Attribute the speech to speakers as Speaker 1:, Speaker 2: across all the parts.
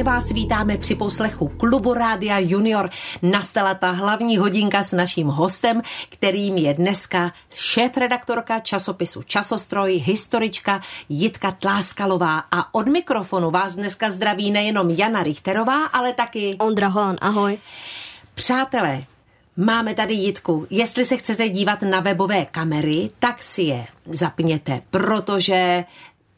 Speaker 1: srdečně vás vítáme při poslechu Klubu Rádia Junior. Nastala ta hlavní hodinka s naším hostem, kterým je dneska šéf-redaktorka časopisu Časostroj, historička Jitka Tláskalová. A od mikrofonu vás dneska zdraví nejenom Jana Richterová, ale taky...
Speaker 2: Ondra Holan, ahoj.
Speaker 1: Přátelé, Máme tady Jitku. Jestli se chcete dívat na webové kamery, tak si je zapněte, protože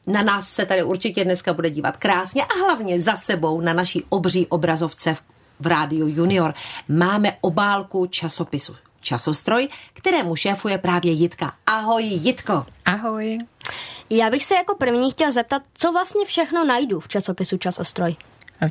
Speaker 1: na nás se tady určitě dneska bude dívat krásně a hlavně za sebou na naší obří obrazovce v, v Rádiu Junior máme obálku časopisu Časostroj, kterému šéfuje právě Jitka. Ahoj Jitko.
Speaker 3: Ahoj.
Speaker 2: Já bych se jako první chtěl zeptat, co vlastně všechno najdu v časopisu Časostroj.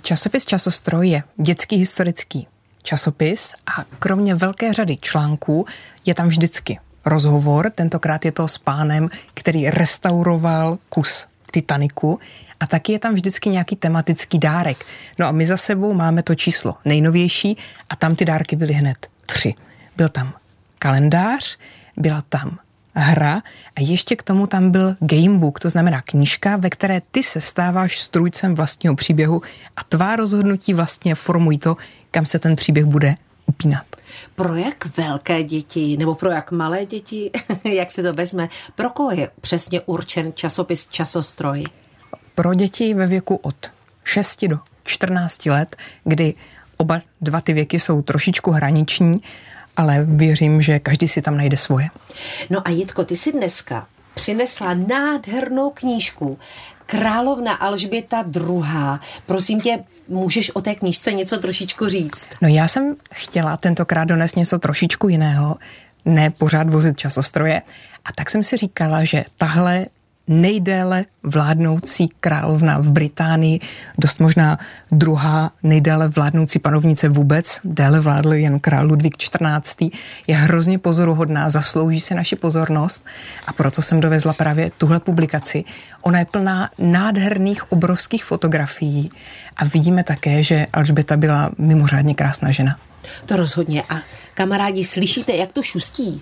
Speaker 3: Časopis Časostroj je dětský historický časopis a kromě velké řady článků je tam vždycky rozhovor, tentokrát je to s pánem, který restauroval kus Titaniku a taky je tam vždycky nějaký tematický dárek. No a my za sebou máme to číslo nejnovější a tam ty dárky byly hned tři. Byl tam kalendář, byla tam hra a ještě k tomu tam byl gamebook, to znamená knížka, ve které ty se stáváš strůjcem vlastního příběhu a tvá rozhodnutí vlastně formují to, kam se ten příběh bude upínat.
Speaker 1: Pro jak velké děti, nebo pro jak malé děti, jak se to vezme, pro koho je přesně určen časopis Časostroj?
Speaker 3: Pro děti ve věku od 6 do 14 let, kdy oba dva ty věky jsou trošičku hraniční, ale věřím, že každý si tam najde svoje.
Speaker 1: No a Jitko, ty si dneska přinesla nádhernou knížku Královna Alžběta II. Prosím tě, můžeš o té knížce něco trošičku říct?
Speaker 3: No já jsem chtěla tentokrát donést něco trošičku jiného, ne pořád vozit časostroje. A tak jsem si říkala, že tahle nejdéle vládnoucí královna v Británii, dost možná druhá nejdéle vládnoucí panovnice vůbec, déle vládl jen král Ludvík XIV, je hrozně pozoruhodná, zaslouží se naši pozornost a proto jsem dovezla právě tuhle publikaci. Ona je plná nádherných obrovských fotografií a vidíme také, že Alžběta byla mimořádně krásná žena.
Speaker 1: To rozhodně. A kamarádi, slyšíte, jak to šustí?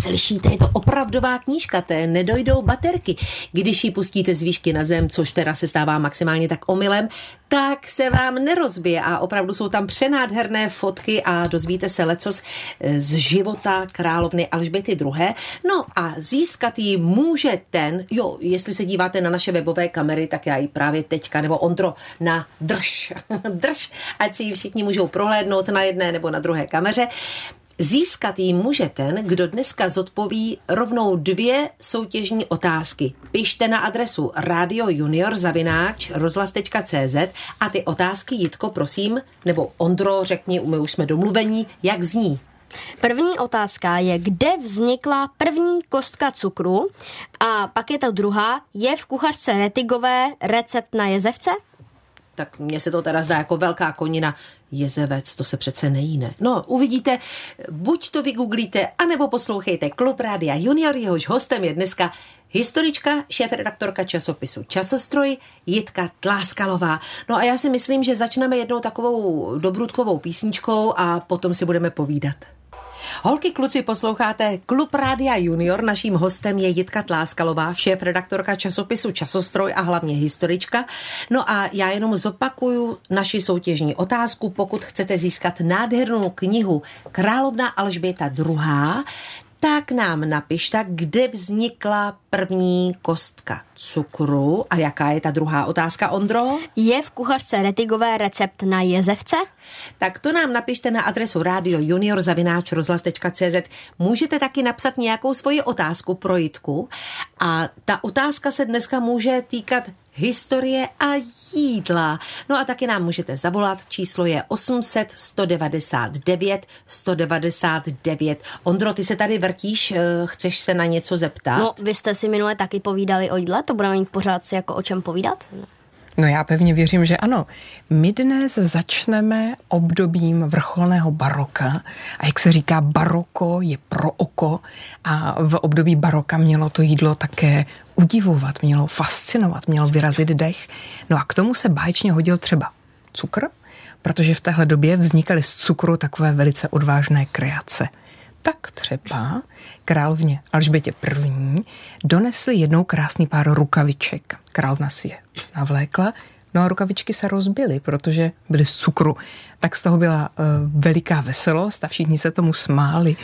Speaker 1: Slyšíte, je to opravdová knížka, té nedojdou baterky. Když ji pustíte z výšky na zem, což teda se stává maximálně tak omylem, tak se vám nerozbije a opravdu jsou tam přenádherné fotky a dozvíte se lecos eh, z života královny Alžběty II. No a získat ji může ten, jo, jestli se díváte na naše webové kamery, tak já ji právě teďka, nebo Ondro, na drž, drž, ať si ji všichni můžou prohlédnout na jedné nebo na druhé kameře. Získat ji může ten, kdo dneska zodpoví rovnou dvě soutěžní otázky. Pište na adresu radiojuniorzavináč.rozhlas.cz a ty otázky, Jitko, prosím, nebo Ondro, řekni, my už jsme domluvení, jak zní.
Speaker 2: První otázka je, kde vznikla první kostka cukru a pak je ta druhá, je v kuchařce Retigové recept na jezevce?
Speaker 1: Tak mně se to teda zdá jako velká konina. Jezevec, to se přece nejíne. No, uvidíte, buď to vygooglíte, anebo poslouchejte Klub Rádia Junior, jehož hostem je dneska historička, šéf-redaktorka časopisu Časostroj Jitka Tláskalová. No a já si myslím, že začneme jednou takovou dobrutkovou písničkou a potom si budeme povídat. Holky, kluci, posloucháte Klub Rádia Junior. Naším hostem je Jitka Tláskalová, šéf redaktorka časopisu Časostroj a hlavně historička. No a já jenom zopakuju naši soutěžní otázku. Pokud chcete získat nádhernou knihu Královna Alžběta II., tak nám napište, kde vznikla první kostka cukru a jaká je ta druhá otázka, Ondro?
Speaker 2: Je v kuchařce Retigové recept na jezevce?
Speaker 1: Tak to nám napište na adresu radio junior Můžete taky napsat nějakou svoji otázku pro Jitku a ta otázka se dneska může týkat historie a jídla. No a taky nám můžete zavolat, číslo je 800 199 199. Ondro, ty se tady vrtíš, eh, chceš se na něco zeptat?
Speaker 2: No, vy jste si minule taky povídali o jídle, to budeme mít pořád si jako o čem povídat?
Speaker 3: No já pevně věřím, že ano. My dnes začneme obdobím vrcholného baroka a jak se říká, baroko je pro oko a v období baroka mělo to jídlo také udivovat, mělo fascinovat, mělo vyrazit dech. No a k tomu se báječně hodil třeba cukr, protože v téhle době vznikaly z cukru takové velice odvážné kreace tak třeba královně Alžbětě I. donesli jednou krásný pár rukaviček královna si je navlékla, no a rukavičky se rozbily, protože byly z cukru. Tak z toho byla uh, veliká veselost a všichni se tomu smáli.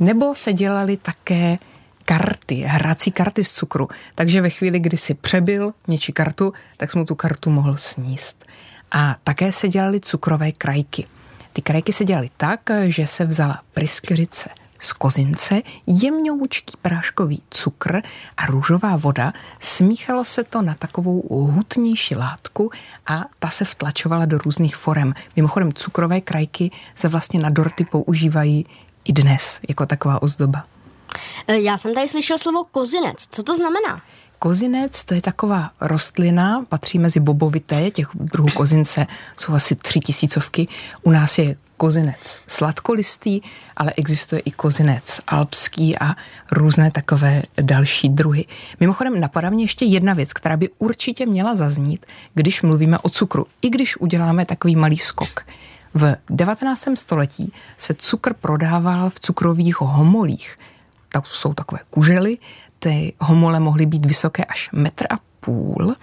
Speaker 3: Nebo se dělali také karty, hrací karty z cukru. Takže ve chvíli, kdy si přebil něčí kartu, tak jsme tu kartu mohl sníst. A také se dělaly cukrové krajky. Ty krajky se dělaly tak, že se vzala pryskyřice z kozince, jemňoučký práškový cukr a růžová voda. Smíchalo se to na takovou hutnější látku a ta se vtlačovala do různých forem. Mimochodem cukrové krajky se vlastně na dorty používají i dnes jako taková ozdoba.
Speaker 2: E, já jsem tady slyšel slovo kozinec. Co to znamená?
Speaker 3: Kozinec to je taková rostlina, patří mezi bobovité, těch druhů kozince jsou asi tři tisícovky. U nás je kozinec sladkolistý, ale existuje i kozinec alpský a různé takové další druhy. Mimochodem napadá mě ještě jedna věc, která by určitě měla zaznít, když mluvíme o cukru, i když uděláme takový malý skok. V 19. století se cukr prodával v cukrových homolích. Tak jsou takové kužely, ty homole mohly být vysoké až metr a půl.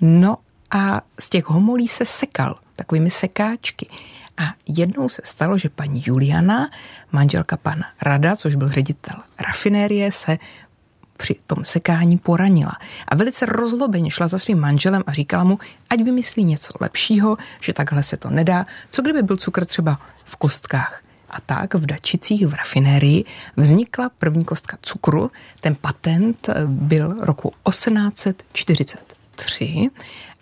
Speaker 3: No a z těch homolí se sekal takovými sekáčky. A jednou se stalo, že paní Juliana, manželka pana Rada, což byl ředitel rafinérie, se při tom sekání poranila. A velice rozlobeně šla za svým manželem a říkala mu, ať vymyslí něco lepšího, že takhle se to nedá. Co kdyby byl cukr třeba v kostkách? A tak v Dačicích v rafinérii vznikla první kostka cukru. Ten patent byl roku 1843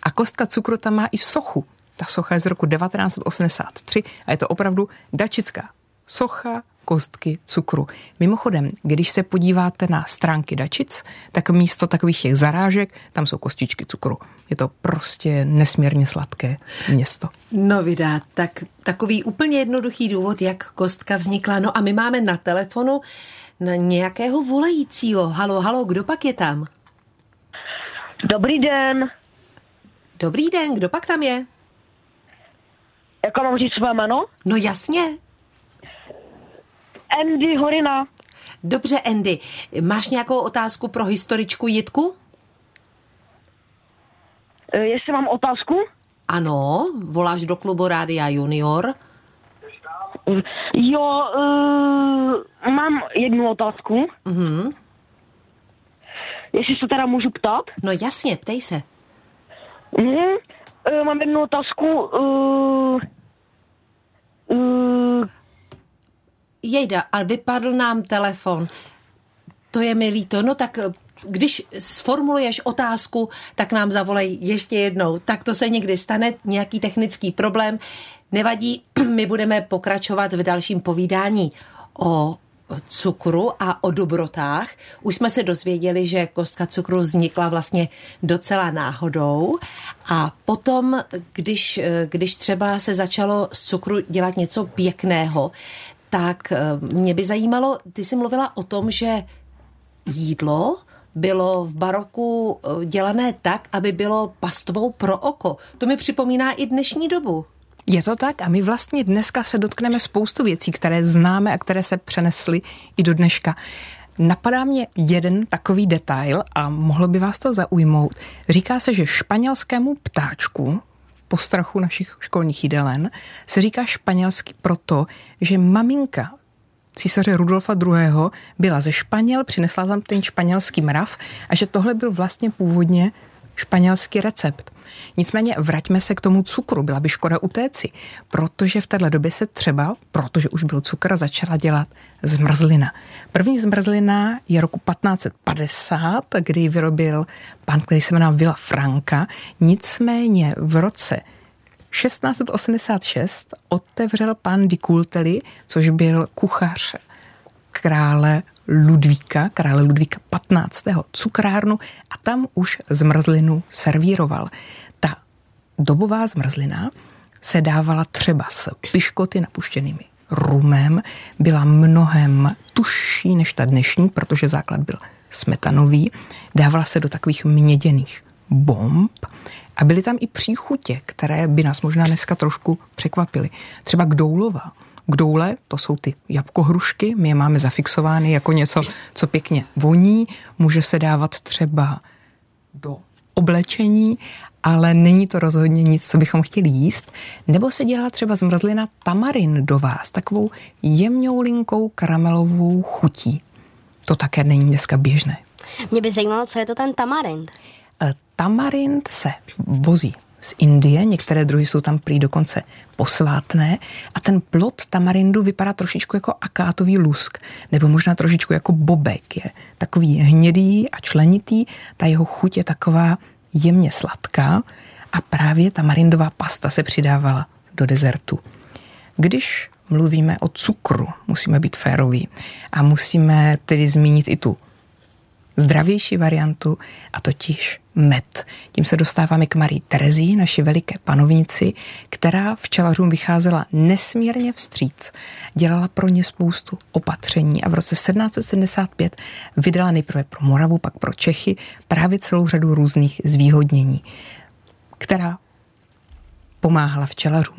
Speaker 3: a kostka cukru tam má i sochu. Ta socha je z roku 1983 a je to opravdu dačická socha kostky cukru. Mimochodem, když se podíváte na stránky Dačic, tak místo takových těch zarážek, tam jsou kostičky cukru. Je to prostě nesmírně sladké město.
Speaker 1: No vydá, tak takový úplně jednoduchý důvod, jak kostka vznikla. No a my máme na telefonu na nějakého volajícího. Halo, halo, kdo pak je tam?
Speaker 4: Dobrý den.
Speaker 1: Dobrý den, kdo pak tam je?
Speaker 4: Jako mám říct své jméno?
Speaker 1: No jasně.
Speaker 4: Andy Horina.
Speaker 1: Dobře, Andy, máš nějakou otázku pro historičku Jitku?
Speaker 4: E, jestli mám otázku?
Speaker 1: Ano, voláš do klubu Rádia Junior.
Speaker 4: Jo, uh, mám jednu otázku.
Speaker 1: Mhm.
Speaker 4: Jestli se teda můžu ptát?
Speaker 1: No jasně, ptej se.
Speaker 4: Mhm. Uh, mám jednu otázku. Uh, uh,
Speaker 1: Jejda, a vypadl nám telefon. To je mi líto. No tak eh, když sformuluješ otázku, tak nám zavolej ještě jednou. Tak to se někdy stane, nějaký technický problém. Nevadí, my budeme pokračovat v dalším povídání o cukru a o dobrotách. Už jsme se dozvěděli, že kostka cukru vznikla vlastně docela náhodou a potom, když, když třeba se začalo z cukru dělat něco pěkného, tak eh, mě by zajímalo, ty jsi mluvila o tom, že jídlo bylo v baroku eh, dělané tak, aby bylo pastvou pro oko. To mi připomíná i dnešní dobu.
Speaker 3: Je to tak a my vlastně dneska se dotkneme spoustu věcí, které známe a které se přenesly i do dneška. Napadá mě jeden takový detail a mohlo by vás to zaujmout. Říká se, že španělskému ptáčku, po strachu našich školních jídelen, se říká španělsky proto, že maminka císaře Rudolfa II. byla ze Španěl, přinesla tam ten španělský mrav a že tohle byl vlastně původně španělský recept. Nicméně vraťme se k tomu cukru, byla by škoda utéci, protože v téhle době se třeba, protože už byl cukr, začala dělat zmrzlina. První zmrzlina je roku 1550, kdy vyrobil pan, který se jmenoval Villa Franca. Nicméně v roce 1686 otevřel pan di Cultelli, což byl kuchař krále Ludvíka, krále Ludvíka 15. cukrárnu a tam už zmrzlinu servíroval. Ta dobová zmrzlina se dávala třeba s piškoty napuštěnými rumem, byla mnohem tužší než ta dnešní, protože základ byl smetanový, dávala se do takových měděných bomb a byly tam i příchutě, které by nás možná dneska trošku překvapily. Třeba Kdoulova doule, to jsou ty jabkohrušky, my je máme zafixovány jako něco, co pěkně voní, může se dávat třeba do oblečení, ale není to rozhodně nic, co bychom chtěli jíst. Nebo se dělala třeba zmrzlina tamarindová s takovou jemňoulinkou karamelovou chutí. To také není dneska běžné.
Speaker 2: Mě by zajímalo, co je to ten tamarind.
Speaker 3: E, tamarind se vozí z Indie, některé druhy jsou tam prý dokonce posvátné a ten plot tamarindu vypadá trošičku jako akátový lusk, nebo možná trošičku jako bobek. Je takový hnědý a členitý, ta jeho chuť je taková jemně sladká a právě tamarindová pasta se přidávala do dezertu. Když mluvíme o cukru, musíme být féroví a musíme tedy zmínit i tu zdravější variantu, a totiž med. Tím se dostáváme k Marii Terezii, naší veliké panovnici, která včelařům vycházela nesmírně vstříc. Dělala pro ně spoustu opatření a v roce 1775 vydala nejprve pro Moravu, pak pro Čechy právě celou řadu různých zvýhodnění, která pomáhala včelařům.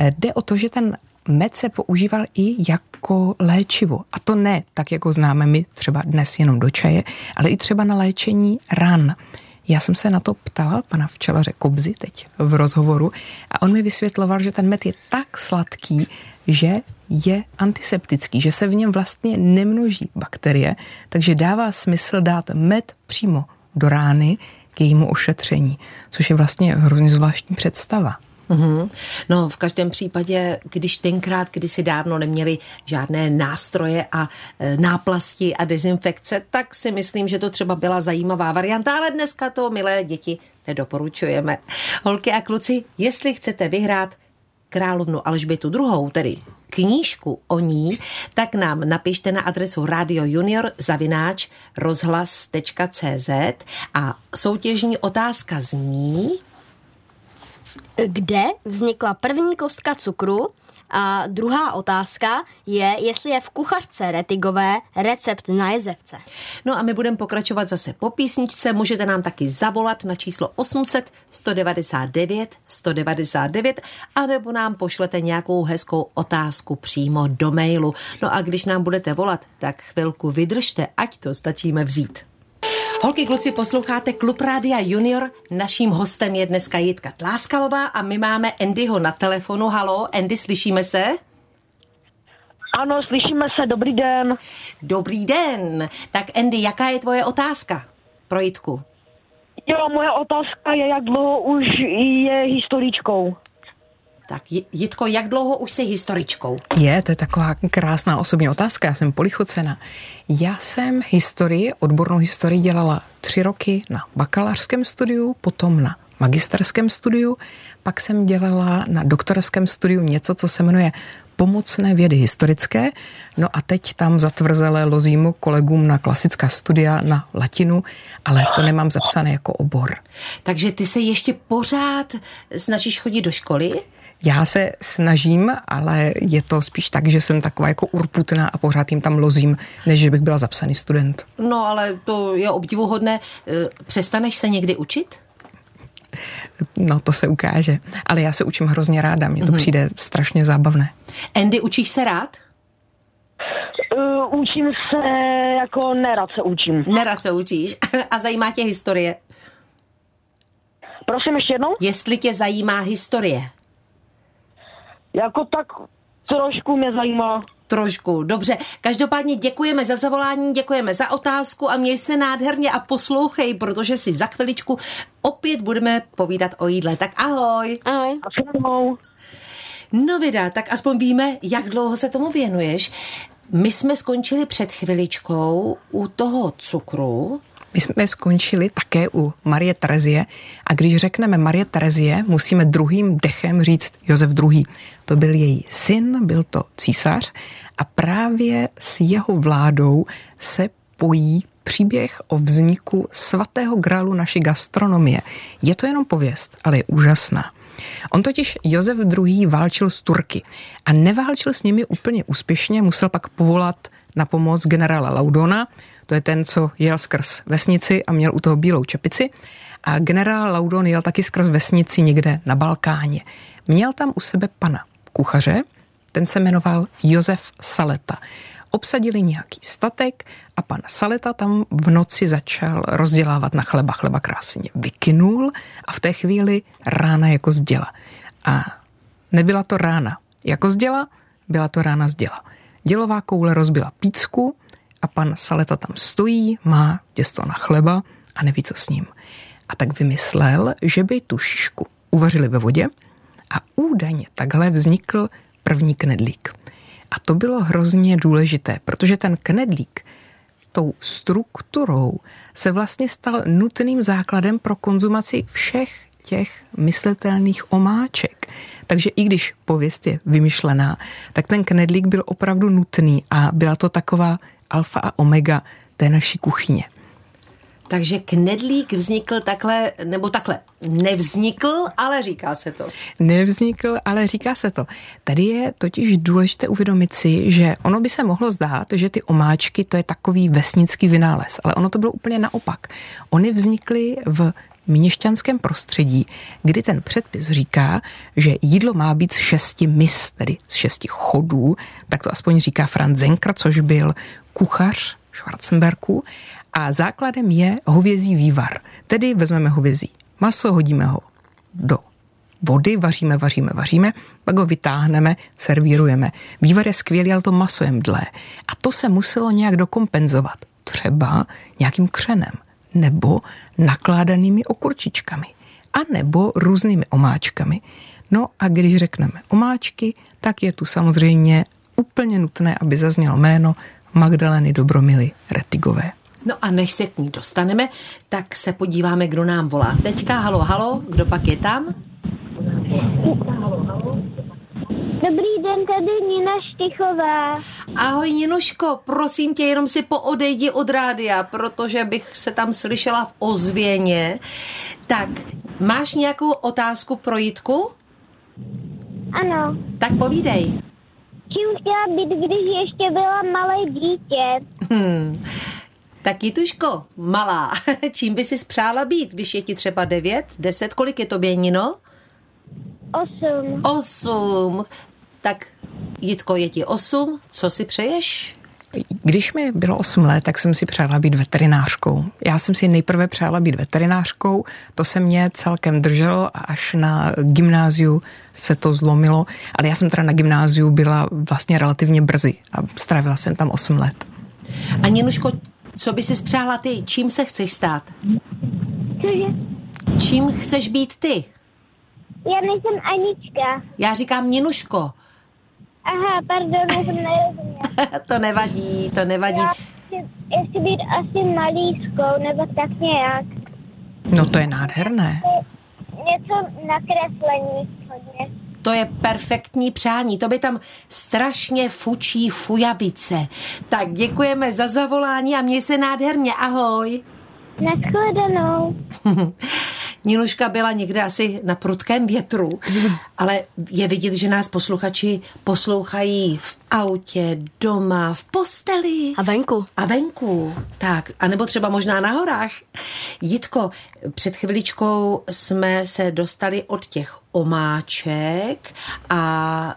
Speaker 3: Jde o to, že ten med se používal i jako léčivo. A to ne tak, jako známe my třeba dnes jenom do čaje, ale i třeba na léčení ran. Já jsem se na to ptala pana včelaře Kobzy teď v rozhovoru a on mi vysvětloval, že ten med je tak sladký, že je antiseptický, že se v něm vlastně nemnoží bakterie, takže dává smysl dát med přímo do rány k jejímu ošetření, což je vlastně hrozně zvláštní představa.
Speaker 1: Mm-hmm. No v každém případě, když tenkrát, kdysi dávno neměli žádné nástroje a e, náplasti a dezinfekce, tak si myslím, že to třeba byla zajímavá varianta, ale dneska to, milé děti, nedoporučujeme. Holky a kluci, jestli chcete vyhrát královnu Alžbětu II., tedy knížku o ní, tak nám napište na adresu Radio Junior zavináč rozhlas.cz a soutěžní otázka zní,
Speaker 2: kde vznikla první kostka cukru a druhá otázka je, jestli je v kuchařce Retigové recept na jezevce.
Speaker 1: No a my budeme pokračovat zase po písničce. Můžete nám taky zavolat na číslo 800 199 199 anebo nám pošlete nějakou hezkou otázku přímo do mailu. No a když nám budete volat, tak chvilku vydržte, ať to stačíme vzít. Holky, kluci, posloucháte Klub Rádia Junior. Naším hostem je dneska Jitka Tláskalová a my máme Andyho na telefonu. Halo, Andy, slyšíme se?
Speaker 4: Ano, slyšíme se, dobrý den.
Speaker 1: Dobrý den. Tak Andy, jaká je tvoje otázka pro Jitku?
Speaker 4: Jo, moje otázka je, jak dlouho už je historičkou.
Speaker 1: Tak Jitko, jak dlouho už jsi historičkou?
Speaker 3: Je, to je taková krásná osobní otázka, já jsem polichocena. Já jsem historii, odbornou historii dělala tři roky na bakalářském studiu, potom na magisterském studiu, pak jsem dělala na doktorském studiu něco, co se jmenuje pomocné vědy historické, no a teď tam zatvrzele lozím kolegům na klasická studia, na latinu, ale to nemám zapsané jako obor.
Speaker 1: Takže ty se ještě pořád snažíš chodit do školy?
Speaker 3: Já se snažím, ale je to spíš tak, že jsem taková jako urputná a pořád jim tam lozím, než že bych byla zapsaný student.
Speaker 1: No ale to je obdivuhodné. E, přestaneš se někdy učit?
Speaker 3: No, to se ukáže. Ale já se učím hrozně ráda, mně to mm-hmm. přijde strašně zábavné.
Speaker 1: Andy, učíš se rád?
Speaker 4: Uh, učím se, jako nerad se učím.
Speaker 1: Nerad se učíš. A zajímá tě historie?
Speaker 4: Prosím ještě jednou?
Speaker 1: Jestli tě zajímá historie.
Speaker 4: Jako tak trošku mě zajímá.
Speaker 1: Trošku, dobře. Každopádně děkujeme za zavolání, děkujeme za otázku a měj se nádherně a poslouchej, protože si za chviličku opět budeme povídat o jídle. Tak ahoj.
Speaker 2: Ahoj.
Speaker 4: Ahoj.
Speaker 1: No vida, tak aspoň víme, jak dlouho se tomu věnuješ. My jsme skončili před chviličkou u toho cukru,
Speaker 3: my jsme skončili také u Marie Terezie a když řekneme Marie Terezie, musíme druhým dechem říct Josef II. To byl její syn, byl to císař a právě s jeho vládou se pojí příběh o vzniku svatého grálu naší gastronomie. Je to jenom pověst, ale je úžasná. On totiž Josef II. válčil s Turky a neválčil s nimi úplně úspěšně, musel pak povolat na pomoc generála Laudona, to je ten, co jel skrz vesnici a měl u toho bílou čepici. A generál Laudon jel taky skrz vesnici někde na Balkáně. Měl tam u sebe pana kuchaře, ten se jmenoval Josef Saleta. Obsadili nějaký statek a pan Saleta tam v noci začal rozdělávat na chleba. Chleba krásně vykynul a v té chvíli rána jako zděla. A nebyla to rána jako zděla, byla to rána z děla. Dělová koule rozbila pícku a pan Saleta tam stojí, má těsto na chleba a neví, co s ním. A tak vymyslel, že by tu šišku uvařili ve vodě a údajně takhle vznikl první knedlík. A to bylo hrozně důležité, protože ten knedlík tou strukturou se vlastně stal nutným základem pro konzumaci všech těch myslitelných omáček. Takže i když pověst je vymyšlená, tak ten knedlík byl opravdu nutný a byla to taková alfa a omega té naší kuchyně.
Speaker 1: Takže knedlík vznikl takhle, nebo takhle, nevznikl, ale říká se to.
Speaker 3: Nevznikl, ale říká se to. Tady je totiž důležité uvědomit si, že ono by se mohlo zdát, že ty omáčky to je takový vesnický vynález, ale ono to bylo úplně naopak. Ony vznikly v měšťanském prostředí, kdy ten předpis říká, že jídlo má být z šesti mis, tedy z šesti chodů, tak to aspoň říká Franz Zenker, což byl kuchař Schwarzenberku a základem je hovězí vývar. Tedy vezmeme hovězí maso, hodíme ho do vody, vaříme, vaříme, vaříme, pak ho vytáhneme, servírujeme. Vývar je skvělý, ale to maso je mdlé. A to se muselo nějak dokompenzovat. Třeba nějakým křenem, nebo nakládanými okurčičkami, a nebo různými omáčkami. No a když řekneme omáčky, tak je tu samozřejmě úplně nutné, aby zaznělo jméno Magdaleny Dobromily Retigové.
Speaker 1: No a než se k ní dostaneme, tak se podíváme, kdo nám volá. Teďka, halo, halo, kdo pak je tam?
Speaker 5: Dobrý den, tady Nina Štichová.
Speaker 1: Ahoj Ninuško, prosím tě, jenom si poodejdi od rádia, protože bych se tam slyšela v ozvěně. Tak, máš nějakou otázku pro Jitku?
Speaker 5: Ano.
Speaker 1: Tak povídej.
Speaker 5: Čím chtěla být, když ještě byla malé dítě?
Speaker 1: Hmm. Tak Jituško, malá, čím by si spřála být, když je ti třeba 9, 10, kolik je tobě, Nino?
Speaker 5: Osm.
Speaker 1: Osm. Tak Jitko, je ti osm, co si přeješ?
Speaker 3: Když mi bylo 8 let, tak jsem si přála být veterinářkou. Já jsem si nejprve přála být veterinářkou, to se mě celkem drželo a až na gymnáziu se to zlomilo, ale já jsem teda na gymnáziu byla vlastně relativně brzy a strávila jsem tam 8 let.
Speaker 1: A Ninuško, co by si spřála ty? Čím se chceš stát?
Speaker 5: Cože?
Speaker 1: Čím chceš být ty?
Speaker 5: Já nejsem Anička.
Speaker 1: Já říkám Ninuško.
Speaker 5: Aha, pardon, já jsem nerozuměla.
Speaker 1: to nevadí, to nevadí.
Speaker 5: Já chci, já chci být asi malířkou, nebo tak nějak.
Speaker 3: No to je nádherné.
Speaker 5: Něco na kreslení hodně.
Speaker 1: To je perfektní přání, to by tam strašně fučí fujavice. Tak děkujeme za zavolání a měj se nádherně, ahoj.
Speaker 5: Naschledanou.
Speaker 1: Niluška byla někde asi na prudkém větru, ale je vidět, že nás posluchači poslouchají v autě, doma, v posteli.
Speaker 2: A venku.
Speaker 1: A venku, tak, a nebo třeba možná na horách. Jitko, před chviličkou jsme se dostali od těch omáček a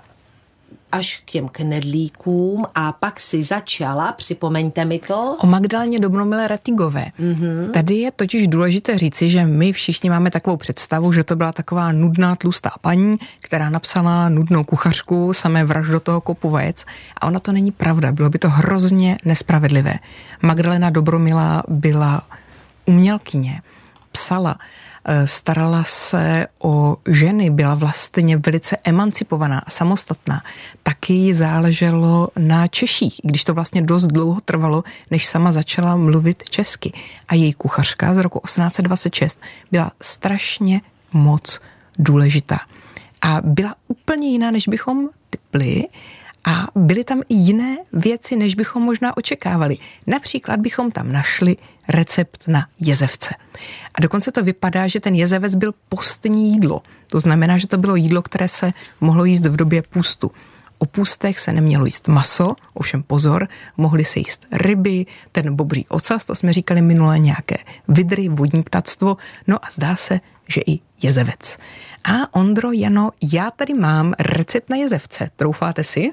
Speaker 1: až k těm knedlíkům a pak si začala, připomeňte mi to.
Speaker 3: O Magdaleně Dobromile Retigové. Mm-hmm. Tady je totiž důležité říci, že my všichni máme takovou představu, že to byla taková nudná tlustá paní, která napsala nudnou kuchařku, samé vraž do toho kopu vajec. A ona to není pravda, bylo by to hrozně nespravedlivé. Magdalena Dobromila byla umělkyně, psala, starala se o ženy, byla vlastně velice emancipovaná a samostatná. Taky jí záleželo na Češích, když to vlastně dost dlouho trvalo, než sama začala mluvit česky. A její kuchařka z roku 1826 byla strašně moc důležitá. A byla úplně jiná, než bychom typli. A byly tam i jiné věci, než bychom možná očekávali. Například bychom tam našli recept na jezevce. A dokonce to vypadá, že ten jezevec byl postní jídlo. To znamená, že to bylo jídlo, které se mohlo jíst v době půstu. Opustech se nemělo jíst maso, ovšem pozor, mohly se jíst ryby, ten bobří ocas, to jsme říkali minule, nějaké vidry, vodní ptactvo, no a zdá se, že i jezevec. A Ondro, Jano, já tady mám recept na jezevce. Troufáte si?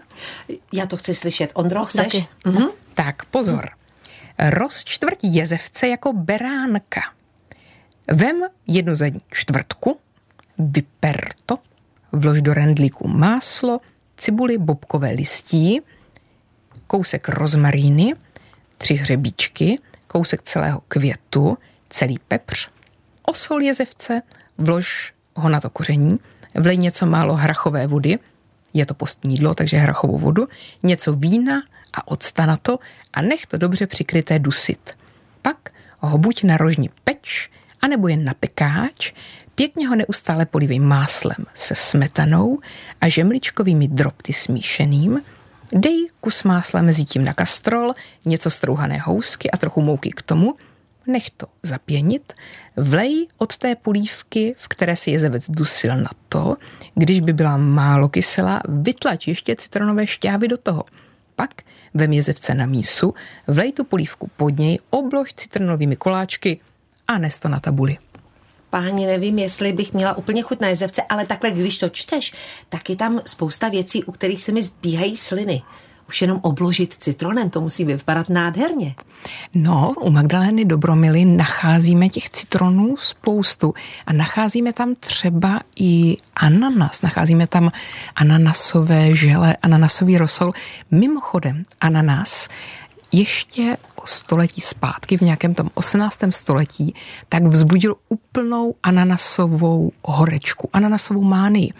Speaker 1: Já to chci slyšet. Ondro, chceš?
Speaker 2: Taky.
Speaker 1: Mhm.
Speaker 3: Tak pozor. Rozčtvrť jezevce jako beránka. Vem jednu zadní čtvrtku, vyper to, vlož do rendlíku máslo, cibuli, bobkové listí, kousek rozmaríny, tři hřebíčky, kousek celého květu, celý pepř, osol jezevce, vlož ho na to koření, vlej něco málo hrachové vody, je to postní jídlo, takže hrachovou vodu, něco vína a octa na to a nech to dobře přikryté dusit. Pak ho buď na rožní peč, anebo jen na pekáč, pěkně ho neustále polívej máslem se smetanou a žemličkovými drobty smíšeným, dej kus másla mezi tím na kastrol, něco strouhané housky a trochu mouky k tomu, nech to zapěnit, vlej od té polívky, v které si jezevec dusil na to, když by byla málo kyselá, vytlač ještě citronové šťávy do toho. Pak vem jezevce na mísu, vlej tu polívku pod něj, oblož citronovými koláčky a nes to na tabuli.
Speaker 1: Páni, nevím, jestli bych měla úplně chuť na jezevce, ale takhle, když to čteš, tak je tam spousta věcí, u kterých se mi zbíhají sliny. Už jenom obložit citronem, to musí vypadat nádherně.
Speaker 3: No, u Magdalény Dobromily nacházíme těch citronů spoustu a nacházíme tam třeba i ananas, nacházíme tam ananasové žele, ananasový rosol. Mimochodem, ananas ještě století zpátky, v nějakém tom 18. století, tak vzbudil úplnou ananasovou horečku, ananasovou mánii.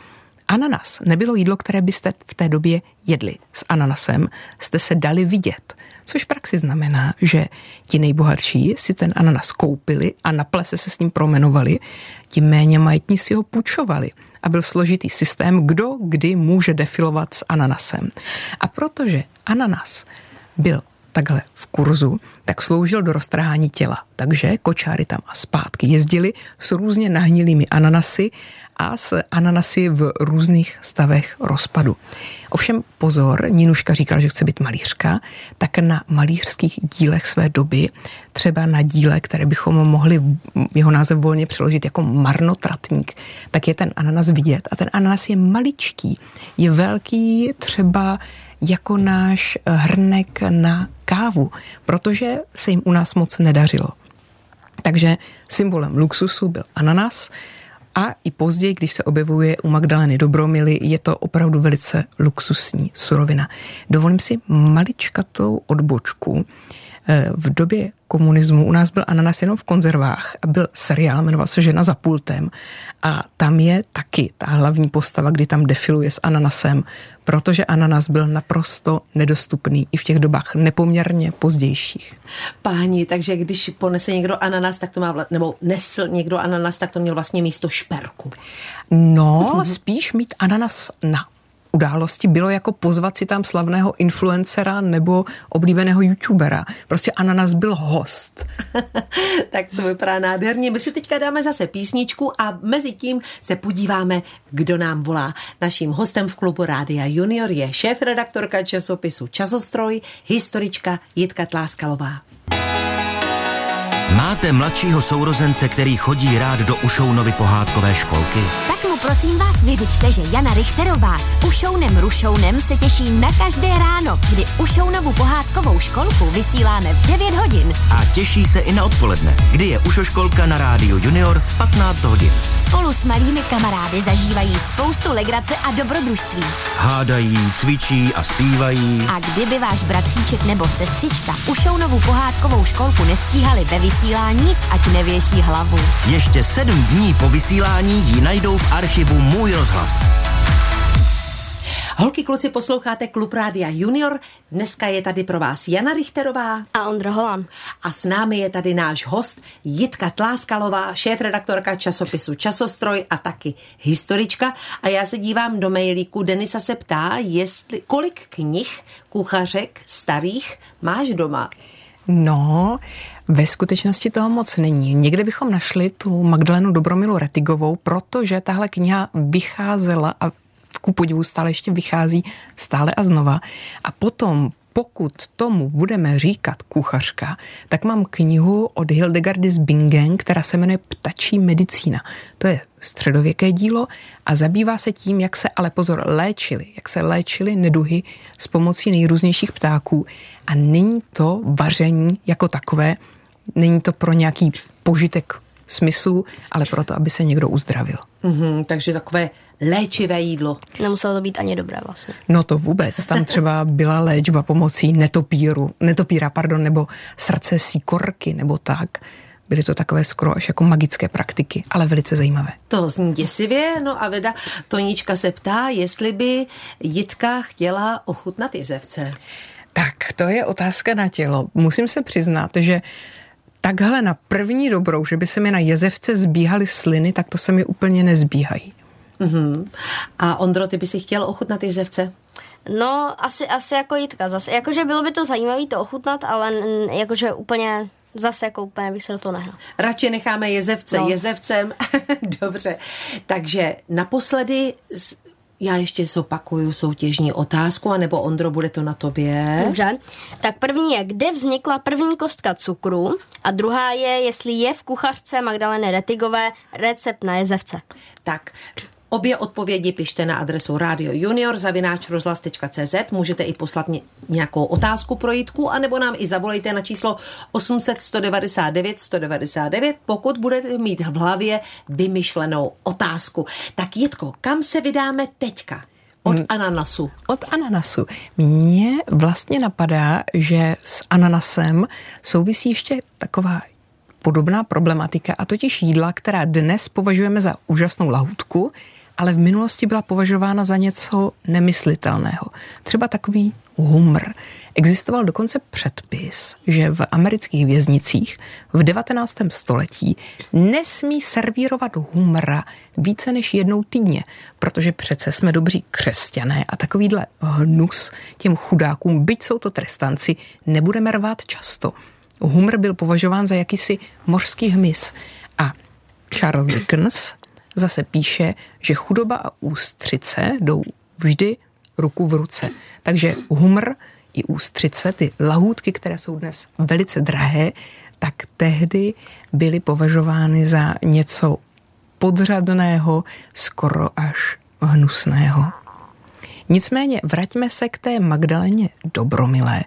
Speaker 3: Ananas nebylo jídlo, které byste v té době jedli. S ananasem jste se dali vidět, což v praxi znamená, že ti nejbohatší si ten ananas koupili a na plese se s ním promenovali, ti méně majetní si ho půjčovali a byl složitý systém, kdo kdy může defilovat s ananasem. A protože ananas byl takhle v kurzu, tak sloužil do roztrhání těla. Takže kočáry tam a zpátky jezdili s různě nahnilými ananasy a s ananasy v různých stavech rozpadu. Ovšem pozor, Ninuška říkala, že chce být malířka, tak na malířských dílech své doby, třeba na díle, které bychom mohli jeho název volně přeložit jako marnotratník, tak je ten ananas vidět. A ten ananas je maličký, je velký třeba jako náš hrnek na kávu, protože se jim u nás moc nedařilo. Takže symbolem luxusu byl ananas a i později, když se objevuje u Magdaleny Dobromily, je to opravdu velice luxusní surovina. Dovolím si maličkatou odbočku. V době komunismu u nás byl ananas jenom v konzervách a byl seriál, jmenoval se Žena za pultem a tam je taky ta hlavní postava, kdy tam defiluje s ananasem, protože ananas byl naprosto nedostupný i v těch dobách nepoměrně pozdějších.
Speaker 1: Páni, takže když ponese někdo ananas, tak to má, nebo nesl někdo ananas, tak to měl vlastně místo šperku.
Speaker 3: No, spíš mít ananas na události bylo jako pozvat si tam slavného influencera nebo oblíbeného youtubera. Prostě Ananas byl host.
Speaker 1: tak to vypadá nádherně. My si teďka dáme zase písničku a mezi tím se podíváme, kdo nám volá. Naším hostem v klubu Rádia Junior je šéf-redaktorka časopisu Časostroj, historička Jitka Tláskalová.
Speaker 6: Máte mladšího sourozence, který chodí rád do Ušounovy pohádkové školky?
Speaker 7: Tak mu prosím vás vyřiďte, že Jana Richterová s Ušounem Rušounem se těší na každé ráno, kdy Ušounovu pohádkovou školku vysíláme v 9 hodin.
Speaker 6: A těší se i na odpoledne, kdy je Ušoškolka na rádiu Junior v 15 hodin.
Speaker 7: Spolu s malými kamarády zažívají spoustu legrace a dobrodružství.
Speaker 6: Hádají, cvičí a zpívají.
Speaker 7: A kdyby váš bratříček nebo sestřička Ušounovu pohádkovou školku nestíhali ve vysílání, ať nevěší hlavu.
Speaker 6: Ještě sedm dní po vysílání ji najdou v archivu Můj rozhlas.
Speaker 1: Holky, kluci, posloucháte Klub Rádia Junior. Dneska je tady pro vás Jana Richterová.
Speaker 2: A Ondro Holan.
Speaker 1: A s námi je tady náš host Jitka Tláskalová, šéf-redaktorka časopisu Časostroj a taky historička. A já se dívám do mailíku. Denisa se ptá, jestli, kolik knih kuchařek starých máš doma?
Speaker 3: No, ve skutečnosti toho moc není. Někde bychom našli tu Magdalenu Dobromilu Retigovou, protože tahle kniha vycházela a ku podivu stále ještě vychází stále a znova. A potom pokud tomu budeme říkat kuchařka, tak mám knihu od Hildegardy z Bingen, která se jmenuje Ptačí medicína. To je středověké dílo a zabývá se tím, jak se ale pozor léčili, jak se léčili neduhy s pomocí nejrůznějších ptáků. A není to vaření jako takové, není to pro nějaký požitek smyslu, ale proto, aby se někdo uzdravil.
Speaker 1: Mm-hmm, takže takové léčivé jídlo.
Speaker 2: Nemuselo to být ani dobré vlastně.
Speaker 3: No to vůbec. Tam třeba byla léčba pomocí netopíru, netopíra, pardon, nebo srdce síkorky, nebo tak. Byly to takové skoro až jako magické praktiky, ale velice zajímavé.
Speaker 1: To zní děsivě, no a Veda Tonička se ptá, jestli by Jitka chtěla ochutnat jezevce.
Speaker 3: Tak, to je otázka na tělo. Musím se přiznat, že takhle na první dobrou, že by se mi na jezevce zbíhaly sliny, tak to se mi úplně nezbíhají.
Speaker 1: Mm-hmm. A Ondro, ty by si chtěl ochutnat jezevce?
Speaker 2: No, asi, asi jako Jitka zase. Jakože bylo by to zajímavé to ochutnat, ale jakože úplně zase jako úplně bych se do toho nehnal.
Speaker 1: Radši necháme jezevce no. jezevcem. Dobře. Takže naposledy já ještě zopakuju soutěžní otázku, anebo Ondro, bude to na tobě.
Speaker 2: Dobře. Tak první je, kde vznikla první kostka cukru a druhá je, jestli je v kuchařce Magdaleny Retigové recept na jezevce.
Speaker 1: Tak, Obě odpovědi pište na adresu Radio Junior zavináčrozhlas.cz. Můžete i poslat nějakou otázku pro Jitku, anebo nám i zavolejte na číslo 800 199 199, pokud budete mít v hlavě vymyšlenou otázku. Tak Jitko, kam se vydáme teďka? Od ananasu.
Speaker 3: Od ananasu. Mně vlastně napadá, že s ananasem souvisí ještě taková podobná problematika, a totiž jídla, která dnes považujeme za úžasnou lahůdku, ale v minulosti byla považována za něco nemyslitelného. Třeba takový humr. Existoval dokonce předpis, že v amerických věznicích v 19. století nesmí servírovat humra více než jednou týdně, protože přece jsme dobří křesťané a takovýhle hnus těm chudákům, byť jsou to trestanci, nebudeme rvát často. Humr byl považován za jakýsi mořský hmyz a Charles Dickens zase píše, že chudoba a ústřice jdou vždy ruku v ruce. Takže humr i ústřice, ty lahůdky, které jsou dnes velice drahé, tak tehdy byly považovány za něco podřadného, skoro až hnusného. Nicméně vraťme se k té Magdaleně Dobromilé.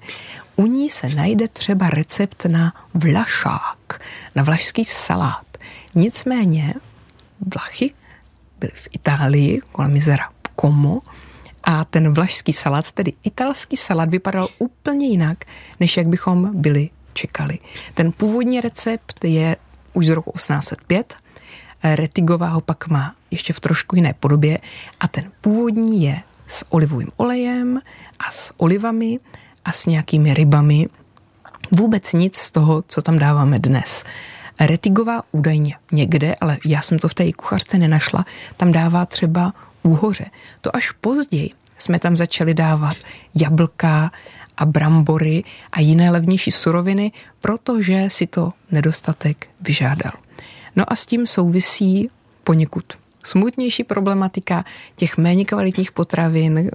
Speaker 3: U ní se najde třeba recept na vlašák, na vlašský salát. Nicméně Vlachy, byli v Itálii kolem jezera Como a ten vlašský salát, tedy italský salát, vypadal úplně jinak, než jak bychom byli čekali. Ten původní recept je už z roku 1805, Retigová ho pak má ještě v trošku jiné podobě a ten původní je s olivovým olejem a s olivami a s nějakými rybami. Vůbec nic z toho, co tam dáváme dnes. Retigová údajně někde, ale já jsem to v té kuchařce nenašla, tam dává třeba úhoře. To až později jsme tam začali dávat jablka a brambory a jiné levnější suroviny, protože si to nedostatek vyžádal. No a s tím souvisí poněkud smutnější problematika těch méně kvalitních potravin,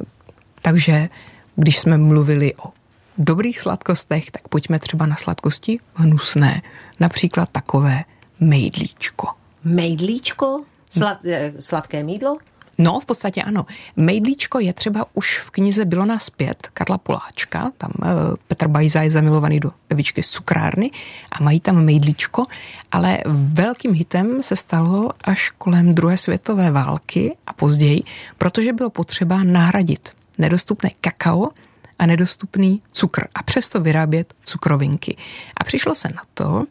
Speaker 3: takže když jsme mluvili o dobrých sladkostech, tak pojďme třeba na sladkosti hnusné. Například takové mejdlíčko.
Speaker 1: Mejdlíčko? Sla- eh, sladké mídlo?
Speaker 3: No, v podstatě ano. Mejdlíčko je třeba už v knize Bylo nás pět Karla Poláčka, tam uh, Petr Bajza je zamilovaný do Evičky z cukrárny a mají tam mejdlíčko, ale velkým hitem se stalo až kolem druhé světové války a později, protože bylo potřeba nahradit nedostupné kakao a nedostupný cukr a přesto vyrábět cukrovinky. A přišlo se na to,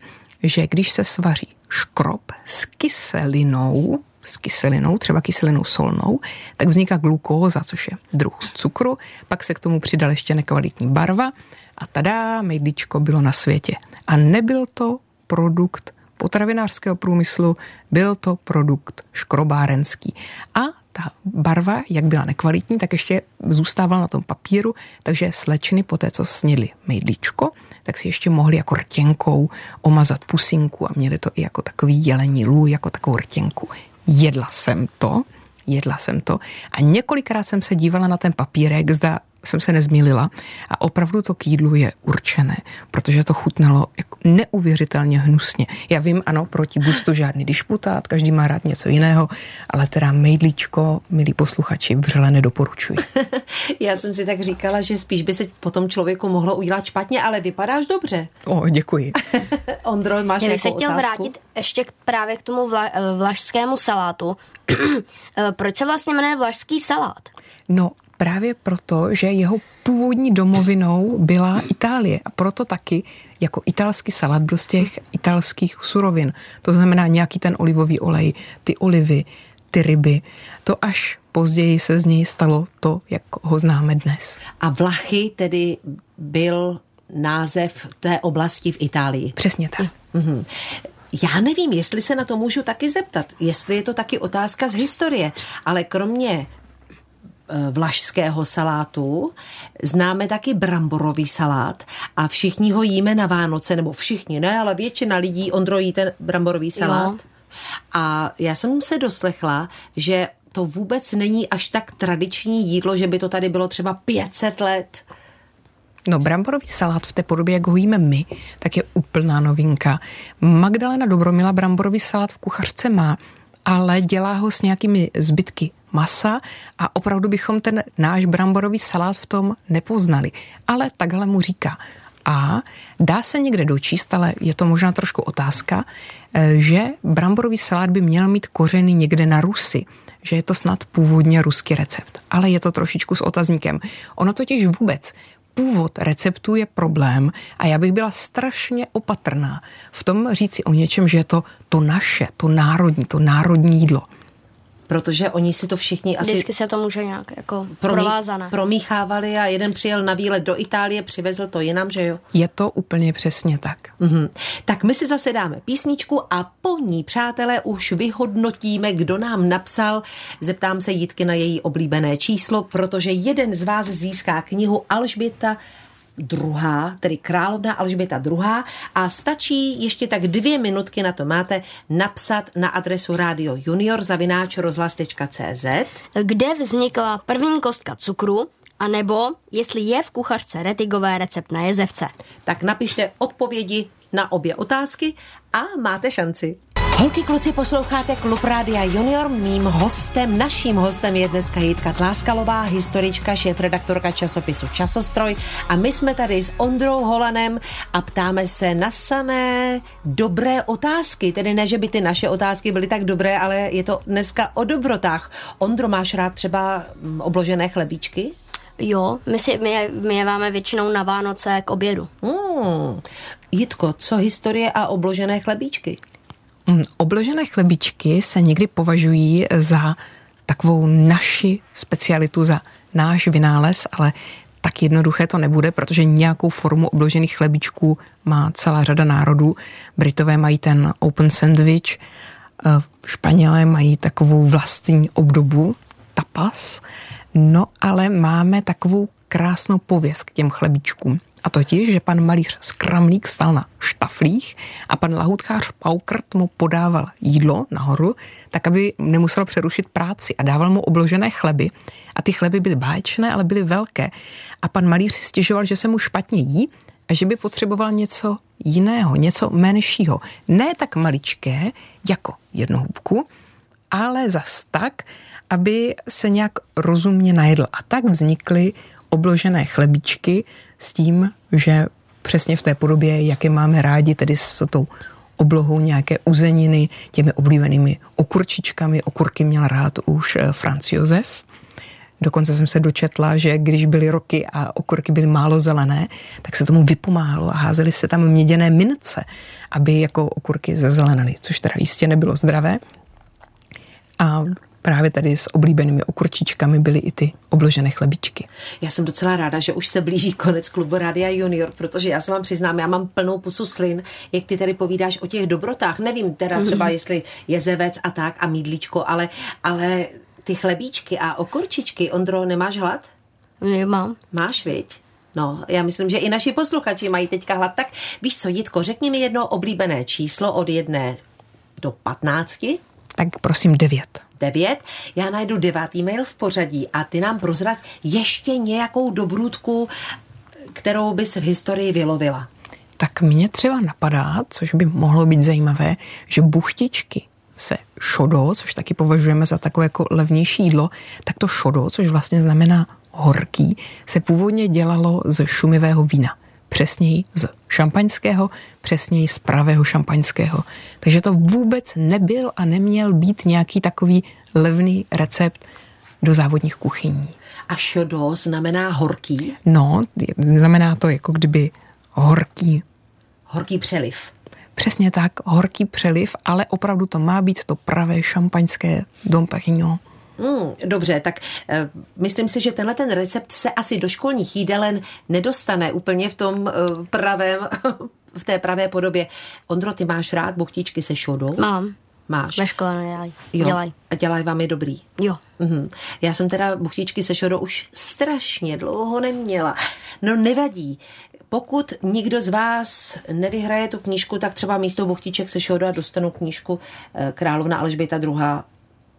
Speaker 3: že když se svaří škrob s kyselinou, s kyselinou, třeba kyselinou solnou, tak vzniká glukóza, což je druh cukru, pak se k tomu přidal ještě nekvalitní barva a tada, mejdličko bylo na světě. A nebyl to produkt potravinářského průmyslu, byl to produkt škrobárenský. A ta barva, jak byla nekvalitní, tak ještě zůstávala na tom papíru, takže slečny po té, co snědli mejdlíčko, tak si ještě mohli jako rtěnkou omazat pusinku a měli to i jako takový jelení lů, jako takovou rtěnku. Jedla jsem to, jedla jsem to a několikrát jsem se dívala na ten papírek, zda jsem se nezmílila a opravdu to k jídlu je určené, protože to chutnalo jako neuvěřitelně hnusně. Já vím, ano, proti gustu žádný dišputát, každý má rád něco jiného, ale teda mejdlíčko, milí posluchači, vřele nedoporučuji.
Speaker 1: Já jsem si tak říkala, že spíš by se potom člověku mohlo udělat špatně, ale vypadáš dobře.
Speaker 3: O, děkuji.
Speaker 1: Ondro, máš
Speaker 2: Já bych se chtěl
Speaker 1: otázku?
Speaker 2: vrátit ještě k, právě k tomu vla, eh, vlašskému salátu. Eh, Proč se vlastně jmenuje vlašský salát?
Speaker 3: No, právě proto, že jeho původní domovinou byla Itálie a proto taky jako italský salát byl z těch italských surovin. To znamená nějaký ten olivový olej, ty olivy, ty ryby. To až později se z něj stalo to, jak ho známe dnes.
Speaker 1: A Vlachy tedy byl název té oblasti v Itálii.
Speaker 3: Přesně tak.
Speaker 1: Mhm. Já nevím, jestli se na to můžu taky zeptat, jestli je to taky otázka z historie, ale kromě vlašského salátu známe taky bramborový salát a všichni ho jíme na Vánoce, nebo všichni, ne, ale většina lidí, Ondro, jí ten bramborový salát.
Speaker 2: Jo.
Speaker 1: A já jsem se doslechla, že to vůbec není až tak tradiční jídlo, že by to tady bylo třeba 500 let.
Speaker 3: No, bramborový salát v té podobě, jak ho jíme my, tak je úplná novinka. Magdalena Dobromila bramborový salát v kuchařce má, ale dělá ho s nějakými zbytky masa a opravdu bychom ten náš bramborový salát v tom nepoznali. Ale takhle mu říká. A dá se někde dočíst, ale je to možná trošku otázka, eh, že bramborový salát by měl mít kořeny někde na Rusy, že je to snad původně ruský recept. Ale je to trošičku s otazníkem. Ono totiž vůbec původ receptu je problém a já bych byla strašně opatrná v tom říci o něčem, že je to to naše, to národní, to národní jídlo.
Speaker 1: Protože oni si to všichni asi
Speaker 2: Vždycky se to může nějak jako
Speaker 1: promí-
Speaker 2: provázané.
Speaker 1: promíchávali a jeden přijel na výlet do Itálie, přivezl to jinam, že jo?
Speaker 3: Je to úplně přesně tak.
Speaker 1: Mhm. Tak my si zase dáme písničku a po ní, přátelé, už vyhodnotíme, kdo nám napsal. Zeptám se Jitky na její oblíbené číslo, protože jeden z vás získá knihu Alžběta druhá, tedy královna Alžběta druhá a stačí ještě tak dvě minutky na to máte napsat na adresu Radio Junior zavináč rozhlas.cz
Speaker 2: Kde vznikla první kostka cukru, anebo jestli je v kuchařce Retigové recept na jezevce.
Speaker 1: tak napište odpovědi na obě otázky a máte šanci. Holky, kluci, posloucháte Klub Rádia Junior. Mým hostem, naším hostem je dneska Jitka Tláskalová, historička, šéf-redaktorka časopisu Časostroj. A my jsme tady s Ondrou Holanem a ptáme se na samé dobré otázky. Tedy ne, že by ty naše otázky byly tak dobré, ale je to dneska o dobrotách. Ondro, máš rád třeba mm, obložené chlebíčky?
Speaker 2: Jo, my, si, my, je, my je máme většinou na Vánoce k obědu.
Speaker 1: Hmm. Jitko, co historie a obložené chlebíčky?
Speaker 3: Mm, Obložené chlebičky se někdy považují za takovou naši specialitu, za náš vynález, ale tak jednoduché to nebude, protože nějakou formu obložených chlebičků má celá řada národů. Britové mají ten open sandwich, eh, Španělé mají takovou vlastní obdobu, tapas, no ale máme takovou krásnou pověst k těm chlebíčkům. A totiž, že pan malíř Skramlík stal na štaflích a pan lahutkář Paukrt mu podával jídlo nahoru, tak aby nemusel přerušit práci a dával mu obložené chleby. A ty chleby byly báječné, ale byly velké. A pan malíř si stěžoval, že se mu špatně jí a že by potřeboval něco jiného, něco menšího. Ne tak maličké, jako jednu hubku, ale zas tak, aby se nějak rozumně najedl. A tak vznikly obložené chlebíčky s tím, že přesně v té podobě, jak je máme rádi, tedy s tou oblohou nějaké uzeniny, těmi oblíbenými okurčičkami. Okurky měl rád už eh, Franz Josef. Dokonce jsem se dočetla, že když byly roky a okurky byly málo zelené, tak se tomu vypomáhalo a házely se tam měděné mince, aby jako okurky zezelenily, což teda jistě nebylo zdravé. A právě tady s oblíbenými okurčičkami byly i ty obložené chlebíčky.
Speaker 1: Já jsem docela ráda, že už se blíží konec klubu Rádia Junior, protože já se vám přiznám, já mám plnou pusu slin, jak ty tady povídáš o těch dobrotách. Nevím teda třeba, jestli jezevec a tak a mídlíčko, ale, ale ty chlebíčky a okurčičky, Ondro, nemáš hlad?
Speaker 2: Mám.
Speaker 1: Máš, viď? No, já myslím, že i naši posluchači mají teďka hlad. Tak víš co, Jitko, řekni mi jedno oblíbené číslo od jedné do patnácti.
Speaker 3: Tak prosím devět.
Speaker 1: Devět. Já najdu devátý mail v pořadí a ty nám prozrať ještě nějakou dobrůdku, kterou bys v historii vylovila.
Speaker 3: Tak mě třeba napadá, což by mohlo být zajímavé, že buchtičky se šodo, což taky považujeme za takové jako levnější jídlo, tak to šodo, což vlastně znamená horký, se původně dělalo z šumivého vína. Přesněji z šampaňského, přesněji z pravého šampaňského. Takže to vůbec nebyl a neměl být nějaký takový levný recept do závodních kuchyní.
Speaker 1: A šodo znamená horký?
Speaker 3: No, znamená to jako kdyby horký.
Speaker 1: Horký přeliv.
Speaker 3: Přesně tak, horký přeliv, ale opravdu to má být to pravé šampaňské Dom Perignon.
Speaker 1: Hmm, dobře, tak e, myslím si, že tenhle ten recept se asi do školních jídelen nedostane úplně v tom e, pravém, v té pravé podobě. Ondro, ty máš rád buchtičky se šodou?
Speaker 2: Mám.
Speaker 1: Máš.
Speaker 2: Ve škole nedělají.
Speaker 1: Jo.
Speaker 2: Dělají.
Speaker 1: A dělají vám je dobrý.
Speaker 2: Jo.
Speaker 1: Mhm. Já jsem teda buchtičky se šodou už strašně dlouho neměla. No nevadí. Pokud nikdo z vás nevyhraje tu knížku, tak třeba místo buchtiček se šodou a dostanu knížku eh, Královna Alžběta II.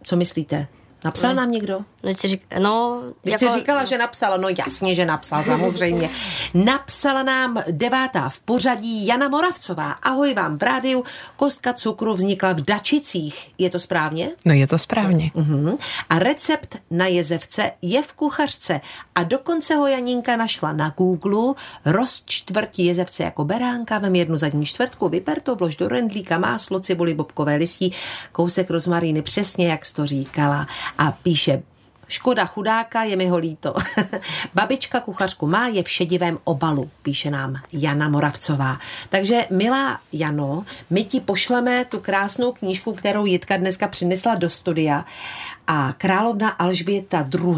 Speaker 1: Co myslíte? Napsal nám někdo?
Speaker 2: No, jsi řík, no,
Speaker 1: Teď jsi říkala, že napsala, no jasně, že napsala, samozřejmě. Napsala nám devátá v pořadí Jana Moravcová. Ahoj vám v rádiu. Kostka cukru vznikla v Dačicích. Je to správně?
Speaker 3: No je to správně.
Speaker 1: Uhum. A recept na jezevce je v kuchařce a dokonce ho Janinka našla na Google. Rozčtvrť jezevce jako beránka, vem jednu zadní čtvrtku, vyper to, vlož do rendlíka, máslo, cibuli, bobkové listí, kousek rozmaríny, přesně jak jsi to říkala. A píše Škoda chudáka, je mi ho líto. Babička kuchařku má, je v šedivém obalu, píše nám Jana Moravcová. Takže, milá Jano, my ti pošleme tu krásnou knížku, kterou Jitka dneska přinesla do studia a královna Alžběta II.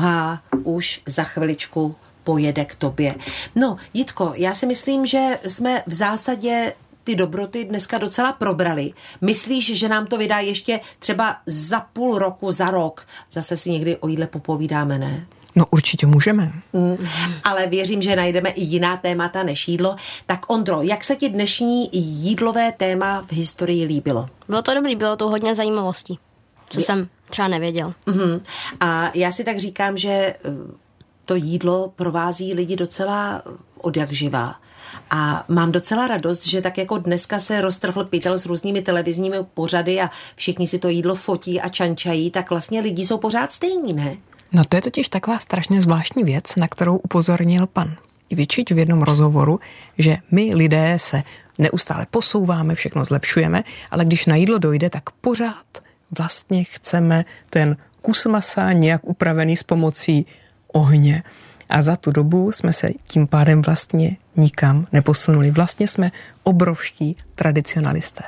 Speaker 1: už za chviličku pojede k tobě. No, Jitko, já si myslím, že jsme v zásadě ty dobroty dneska docela probrali. Myslíš, že nám to vydá ještě třeba za půl roku, za rok? Zase si někdy o jídle popovídáme, ne?
Speaker 3: No určitě můžeme.
Speaker 1: Mm. Ale věřím, že najdeme i jiná témata než jídlo. Tak Ondro, jak se ti dnešní jídlové téma v historii líbilo?
Speaker 2: Bylo to dobrý, bylo to hodně zajímavostí, co
Speaker 1: Je-
Speaker 2: jsem třeba nevěděl.
Speaker 1: Mhm. A já si tak říkám, že eh, to jídlo provází lidi docela od jak živá. A mám docela radost, že tak jako dneska se roztrhl pytel s různými televizními pořady a všichni si to jídlo fotí a čančají, tak vlastně lidi jsou pořád stejní, ne?
Speaker 3: No to je totiž taková strašně zvláštní věc, na kterou upozornil pan Ivičič v jednom rozhovoru, že my lidé se neustále posouváme, všechno zlepšujeme, ale když na jídlo dojde, tak pořád vlastně chceme ten kus masa nějak upravený s pomocí ohně. A za tu dobu jsme se tím pádem vlastně nikam neposunuli. Vlastně jsme obrovští tradicionalisté.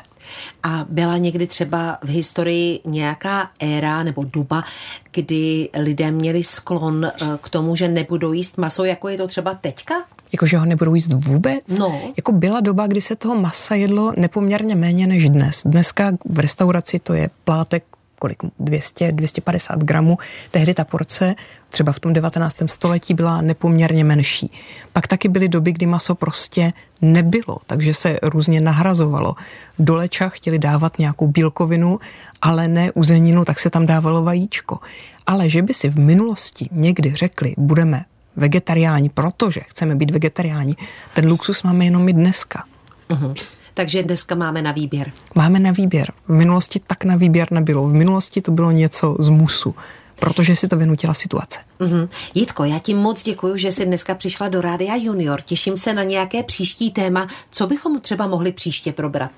Speaker 1: A byla někdy třeba v historii nějaká éra nebo doba, kdy lidé měli sklon eh, k tomu, že nebudou jíst maso, jako je to třeba teďka?
Speaker 3: Jakože ho nebudou jíst vůbec?
Speaker 1: No.
Speaker 3: Jako byla doba, kdy se toho masa jedlo nepoměrně méně než dnes. Dneska v restauraci to je plátek kolik, 200, 250 gramů. Tehdy ta porce třeba v tom 19. století byla nepoměrně menší. Pak taky byly doby, kdy maso prostě nebylo, takže se různě nahrazovalo. Do leča chtěli dávat nějakou bílkovinu, ale ne uzeninu, tak se tam dávalo vajíčko. Ale že by si v minulosti někdy řekli, budeme vegetariáni, protože chceme být vegetariáni, ten luxus máme jenom my dneska.
Speaker 1: Mhm. Takže dneska máme na výběr.
Speaker 3: Máme na výběr. V minulosti tak na výběr nebylo. V minulosti to bylo něco z musu, protože si to vynutila situace.
Speaker 1: Mhm. Jitko, já ti moc děkuji, že jsi dneska přišla do Rádia Junior. Těším se na nějaké příští téma. Co bychom třeba mohli příště probrat?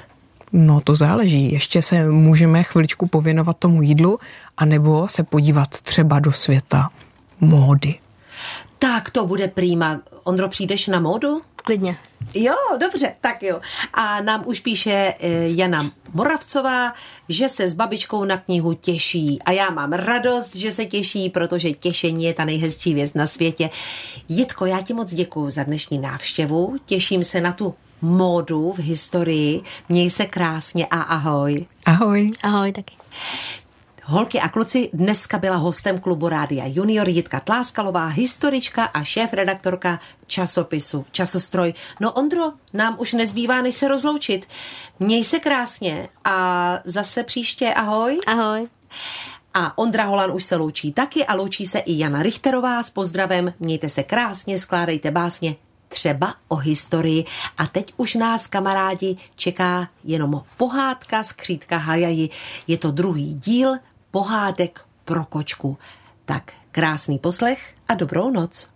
Speaker 3: No to záleží. Ještě se můžeme chviličku pověnovat tomu jídlu, anebo se podívat třeba do světa módy.
Speaker 1: Tak to bude prýma. Ondro, přijdeš na módu?
Speaker 2: Klidně.
Speaker 1: Jo, dobře, tak jo. A nám už píše eh, Jana Moravcová, že se s babičkou na knihu těší. A já mám radost, že se těší, protože těšení je ta nejhezčí věc na světě. Jitko, já ti moc děkuji za dnešní návštěvu. Těším se na tu módu v historii. Měj se krásně a ahoj.
Speaker 3: Ahoj.
Speaker 2: Ahoj taky.
Speaker 1: Holky a kluci, dneska byla hostem klubu Rádia Junior Jitka Tláskalová, historička a šéf-redaktorka časopisu Časostroj. No Ondro, nám už nezbývá, než se rozloučit. Měj se krásně a zase příště ahoj.
Speaker 2: Ahoj.
Speaker 1: A Ondra Holan už se loučí taky a loučí se i Jana Richterová s pozdravem. Mějte se krásně, skládejte básně, třeba o historii. A teď už nás, kamarádi, čeká jenom pohádka z křídka Hajaji. Je to druhý díl pohádek pro kočku. Tak krásný poslech a dobrou noc.